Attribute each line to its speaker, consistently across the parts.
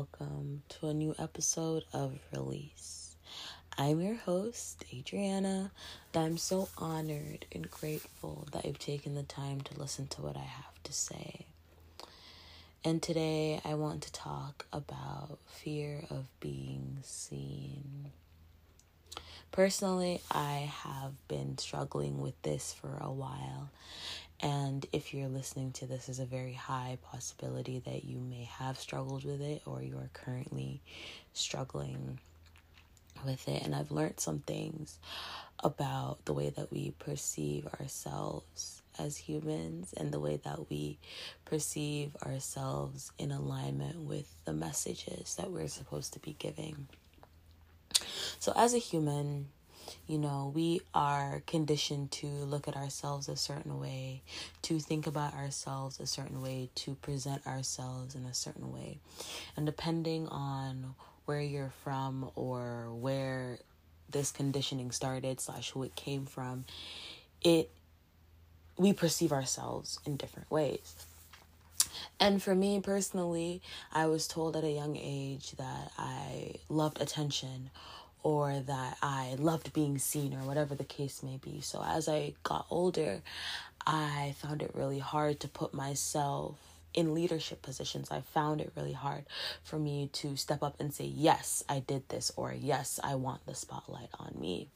Speaker 1: welcome to a new episode of Release. I'm your host, Adriana, and I'm so honored and grateful that you've taken the time to listen to what I have to say. And today I want to talk about fear of being seen. Personally, I have been struggling with this for a while, and if you're listening to this, there's a very high possibility that you may have struggled with it or you are currently struggling with it. And I've learned some things about the way that we perceive ourselves as humans and the way that we perceive ourselves in alignment with the messages that we're supposed to be giving. So, as a human, you know, we are conditioned to look at ourselves a certain way, to think about ourselves a certain way, to present ourselves in a certain way. And depending on where you're from or where this conditioning started slash who it came from, it we perceive ourselves in different ways. And for me personally, I was told at a young age that I loved attention or that I loved being seen or whatever the case may be. So as I got older, I found it really hard to put myself in leadership positions. I found it really hard for me to step up and say, Yes, I did this, or Yes, I want the spotlight on me.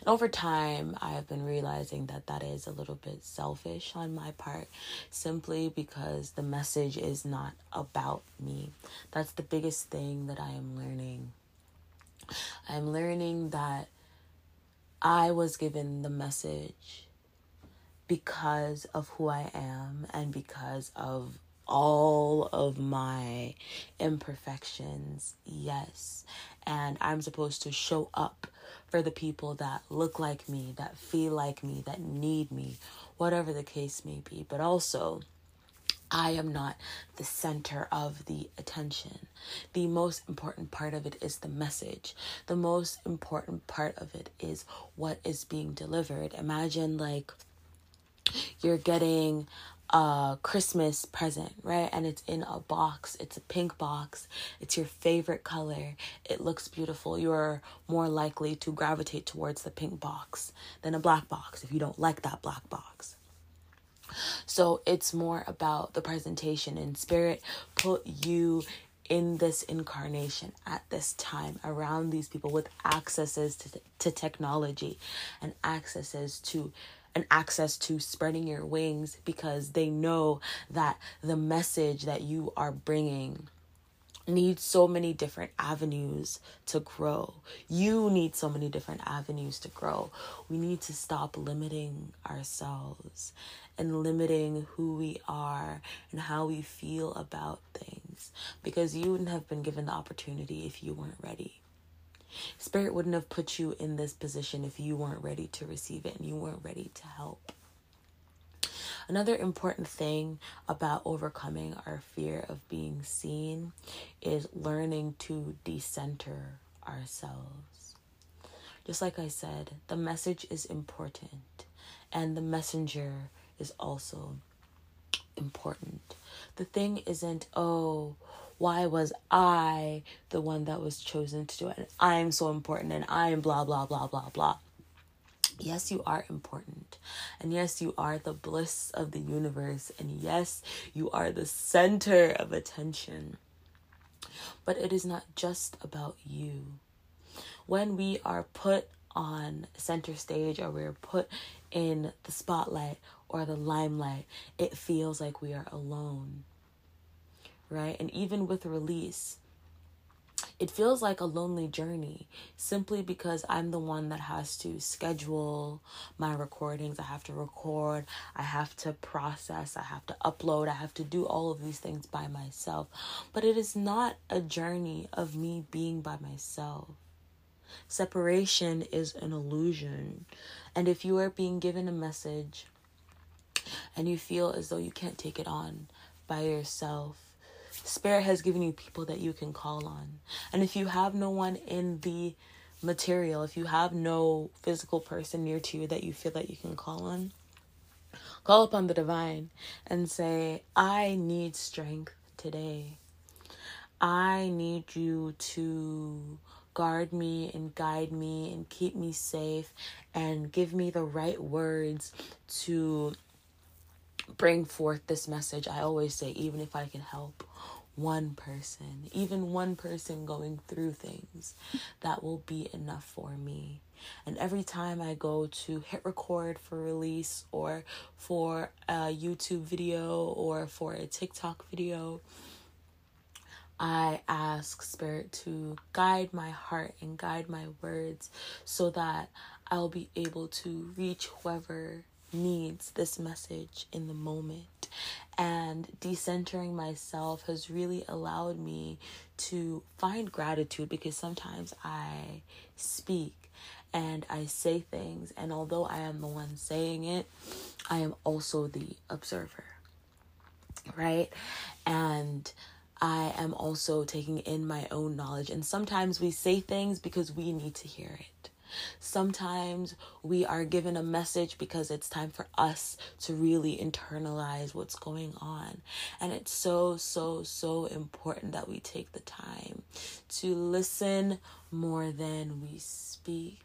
Speaker 1: And over time, I have been realizing that that is a little bit selfish on my part, simply because the message is not about me. That's the biggest thing that I am learning I'm learning that I was given the message because of who I am and because of all of my imperfections. Yes. And I'm supposed to show up for the people that look like me, that feel like me, that need me, whatever the case may be. But also, I am not the center of the attention. The most important part of it is the message. The most important part of it is what is being delivered. Imagine like you're getting a Christmas present, right? And it's in a box. It's a pink box. It's your favorite color. It looks beautiful. You're more likely to gravitate towards the pink box than a black box if you don't like that black box. So it's more about the presentation and spirit put you in this incarnation at this time around these people with accesses to, to technology and accesses to and access to spreading your wings because they know that the message that you are bringing needs so many different avenues to grow. You need so many different avenues to grow. We need to stop limiting ourselves and limiting who we are and how we feel about things because you wouldn't have been given the opportunity if you weren't ready. Spirit wouldn't have put you in this position if you weren't ready to receive it and you weren't ready to help. Another important thing about overcoming our fear of being seen is learning to decenter ourselves. Just like I said, the message is important and the messenger is also important. The thing isn't, oh, why was I the one that was chosen to do it? And I'm so important and I'm blah, blah, blah, blah, blah. Yes, you are important. And yes, you are the bliss of the universe. And yes, you are the center of attention. But it is not just about you. When we are put on center stage or we're put in the spotlight or the limelight, it feels like we are alone. Right? And even with release, it feels like a lonely journey simply because I'm the one that has to schedule my recordings. I have to record, I have to process, I have to upload, I have to do all of these things by myself. But it is not a journey of me being by myself. Separation is an illusion. And if you are being given a message and you feel as though you can't take it on by yourself, Spirit has given you people that you can call on. And if you have no one in the material, if you have no physical person near to you that you feel that you can call on, call upon the divine and say, I need strength today. I need you to guard me and guide me and keep me safe and give me the right words to bring forth this message. I always say, even if I can help one person, even one person going through things, that will be enough for me. And every time I go to hit record for release or for a YouTube video or for a TikTok video, I ask Spirit to guide my heart and guide my words so that I'll be able to reach whoever needs this message in the moment. And decentering myself has really allowed me to find gratitude because sometimes I speak and I say things, and although I am the one saying it, I am also the observer, right? And I am also taking in my own knowledge. And sometimes we say things because we need to hear it. Sometimes we are given a message because it's time for us to really internalize what's going on. And it's so, so, so important that we take the time to listen more than we speak.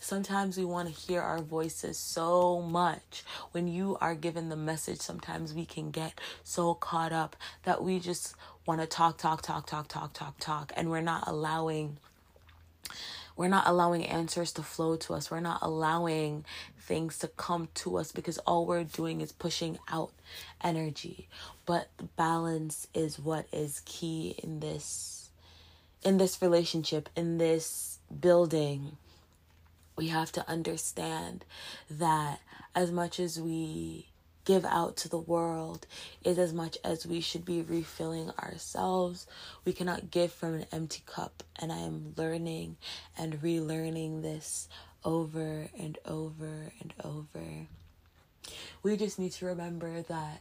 Speaker 1: Sometimes we want to hear our voices so much. When you are given the message, sometimes we can get so caught up that we just want to talk, talk, talk, talk, talk, talk, talk, and we're not allowing we're not allowing answers to flow to us. We're not allowing things to come to us because all we're doing is pushing out energy. But balance is what is key in this in this relationship, in this building. We have to understand that as much as we give out to the world is as much as we should be refilling ourselves. We cannot give from an empty cup. And I am learning and relearning this over and over and over. We just need to remember that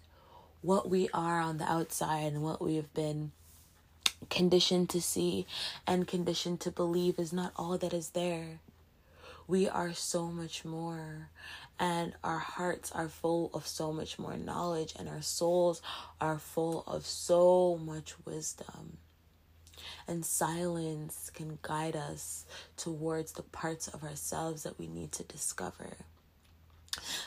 Speaker 1: what we are on the outside and what we have been conditioned to see and conditioned to believe is not all that is there. We are so much more and our hearts are full of so much more knowledge, and our souls are full of so much wisdom. And silence can guide us towards the parts of ourselves that we need to discover.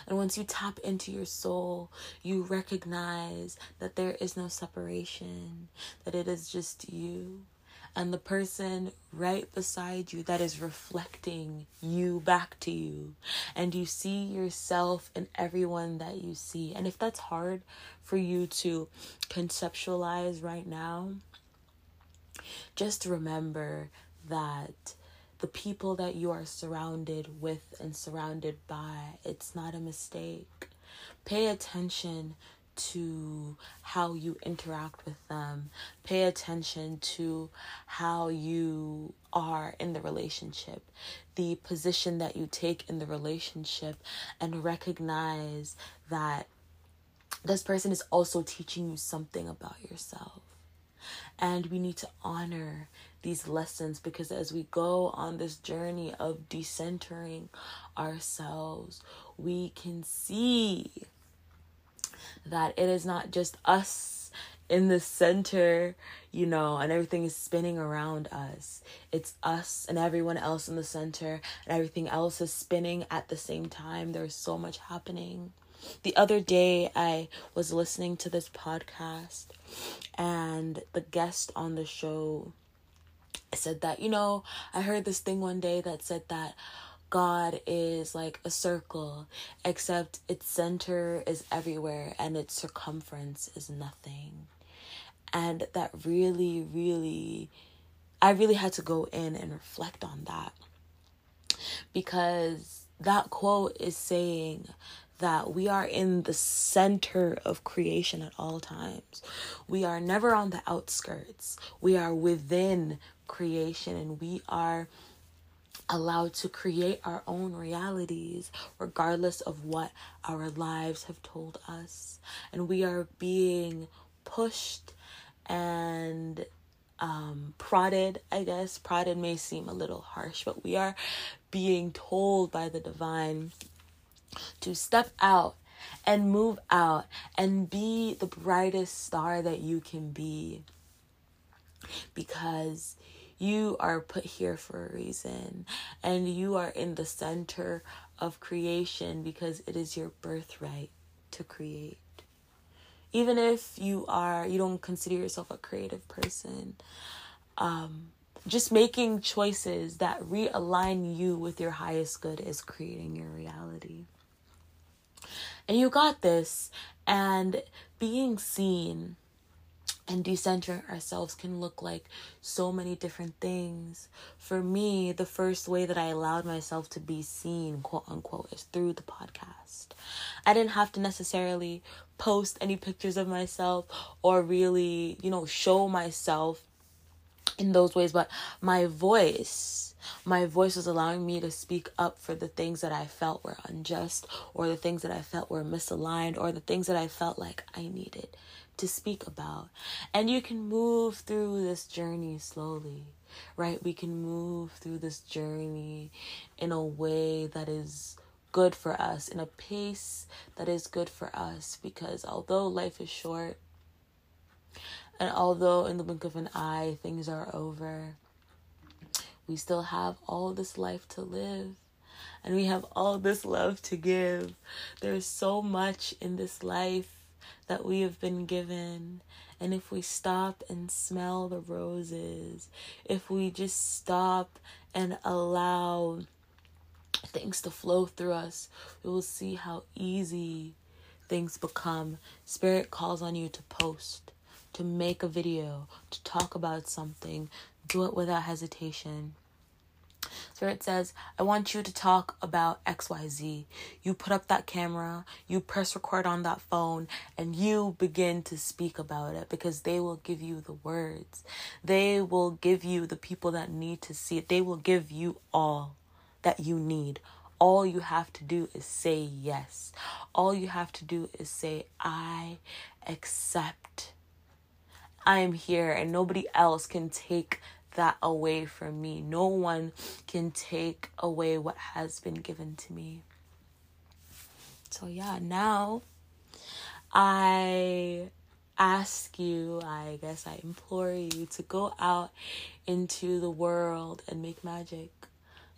Speaker 1: And once you tap into your soul, you recognize that there is no separation, that it is just you and the person right beside you that is reflecting you back to you. And you see yourself in everyone that you see. And if that's hard for you to conceptualize right now, just remember that the people that you are surrounded with and surrounded by, it's not a mistake. Pay attention to how you interact with them. Pay attention to how you are in the relationship, the position that you take in the relationship, and recognize that this person is also teaching you something about yourself. And we need to honor these lessons because as we go on this journey of decentering ourselves, we can see that it is not just us in the center, you know, and everything is spinning around us. It's us and everyone else in the center, and everything else is spinning at the same time. There's so much happening. The other day, I was listening to this podcast, and the guest on the show said that, you know, I heard this thing one day that said that God is like a circle, except its center is everywhere and its circumference is nothing. And that really, really, I really had to go in and reflect on that. Because that quote is saying that we are in the center of creation at all times. We are never on the outskirts. We are within creation and we are allowed to create our own realities, regardless of what our lives have told us. And we are being pushed and um, prodded, I guess. Prodded may seem a little harsh, but we are being told by the divine to step out and move out and be the brightest star that you can be because you are put here for a reason and you are in the center of creation because it is your birthright to create. Even if you are you don't consider yourself a creative person um just making choices that realign you with your highest good is creating your reality. And you got this and being seen and decentering ourselves can look like so many different things. For me, the first way that I allowed myself to be seen, quote unquote, is through the podcast. I didn't have to necessarily post any pictures of myself or really, you know, show myself in those ways, but my voice, my voice was allowing me to speak up for the things that I felt were unjust or the things that I felt were misaligned or the things that I felt like I needed to speak about. And you can move through this journey slowly, right? We can move through this journey in a way that is good for us, in a pace that is good for us, because although life is short, and although in the blink of an eye things are over, we still have all this life to live and we have all this love to give. There's so much in this life that we have been given. And if we stop and smell the roses, if we just stop and allow things to flow through us, we will see how easy things become. Spirit calls on you to post, to make a video, to talk about something. Do it without hesitation. Spirit says, I want you to talk about XYZ. You put up that camera, you press record on that phone, and you begin to speak about it because they will give you the words. They will give you the people that need to see it. They will give you all that you need. All you have to do is say yes. All you have to do is say, I accept. I am here, and nobody else can take that away from me. No one can take away what has been given to me. So, yeah, now I ask you, I guess I implore you to go out into the world and make magic.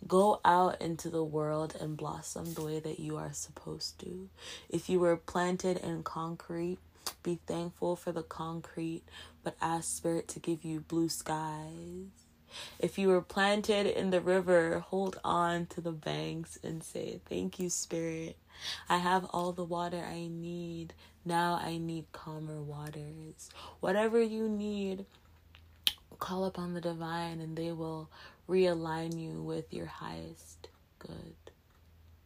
Speaker 1: Go out into the world and blossom the way that you are supposed to. If you were planted in concrete, be thankful for the concrete, but ask Spirit to give you blue skies. If you were planted in the river, hold on to the banks and say, Thank you, Spirit. I have all the water I need. Now I need calmer waters. Whatever you need, call upon the divine and they will realign you with your highest good.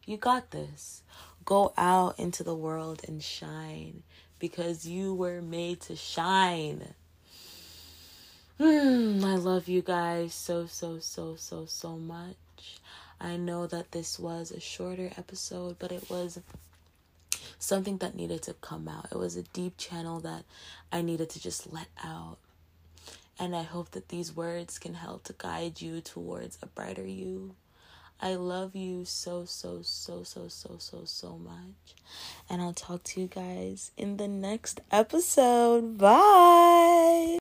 Speaker 1: You got this. Go out into the world and shine because you were made to shine. Hmm, I love you guys so, so, so, so, so much. I know that this was a shorter episode, but it was something that needed to come out. It was a deep channel that I needed to just let out. And I hope that these words can help to guide you towards a brighter you. I love you so, so, so, so, so, so, so much. And I'll talk to you guys in the next episode. Bye.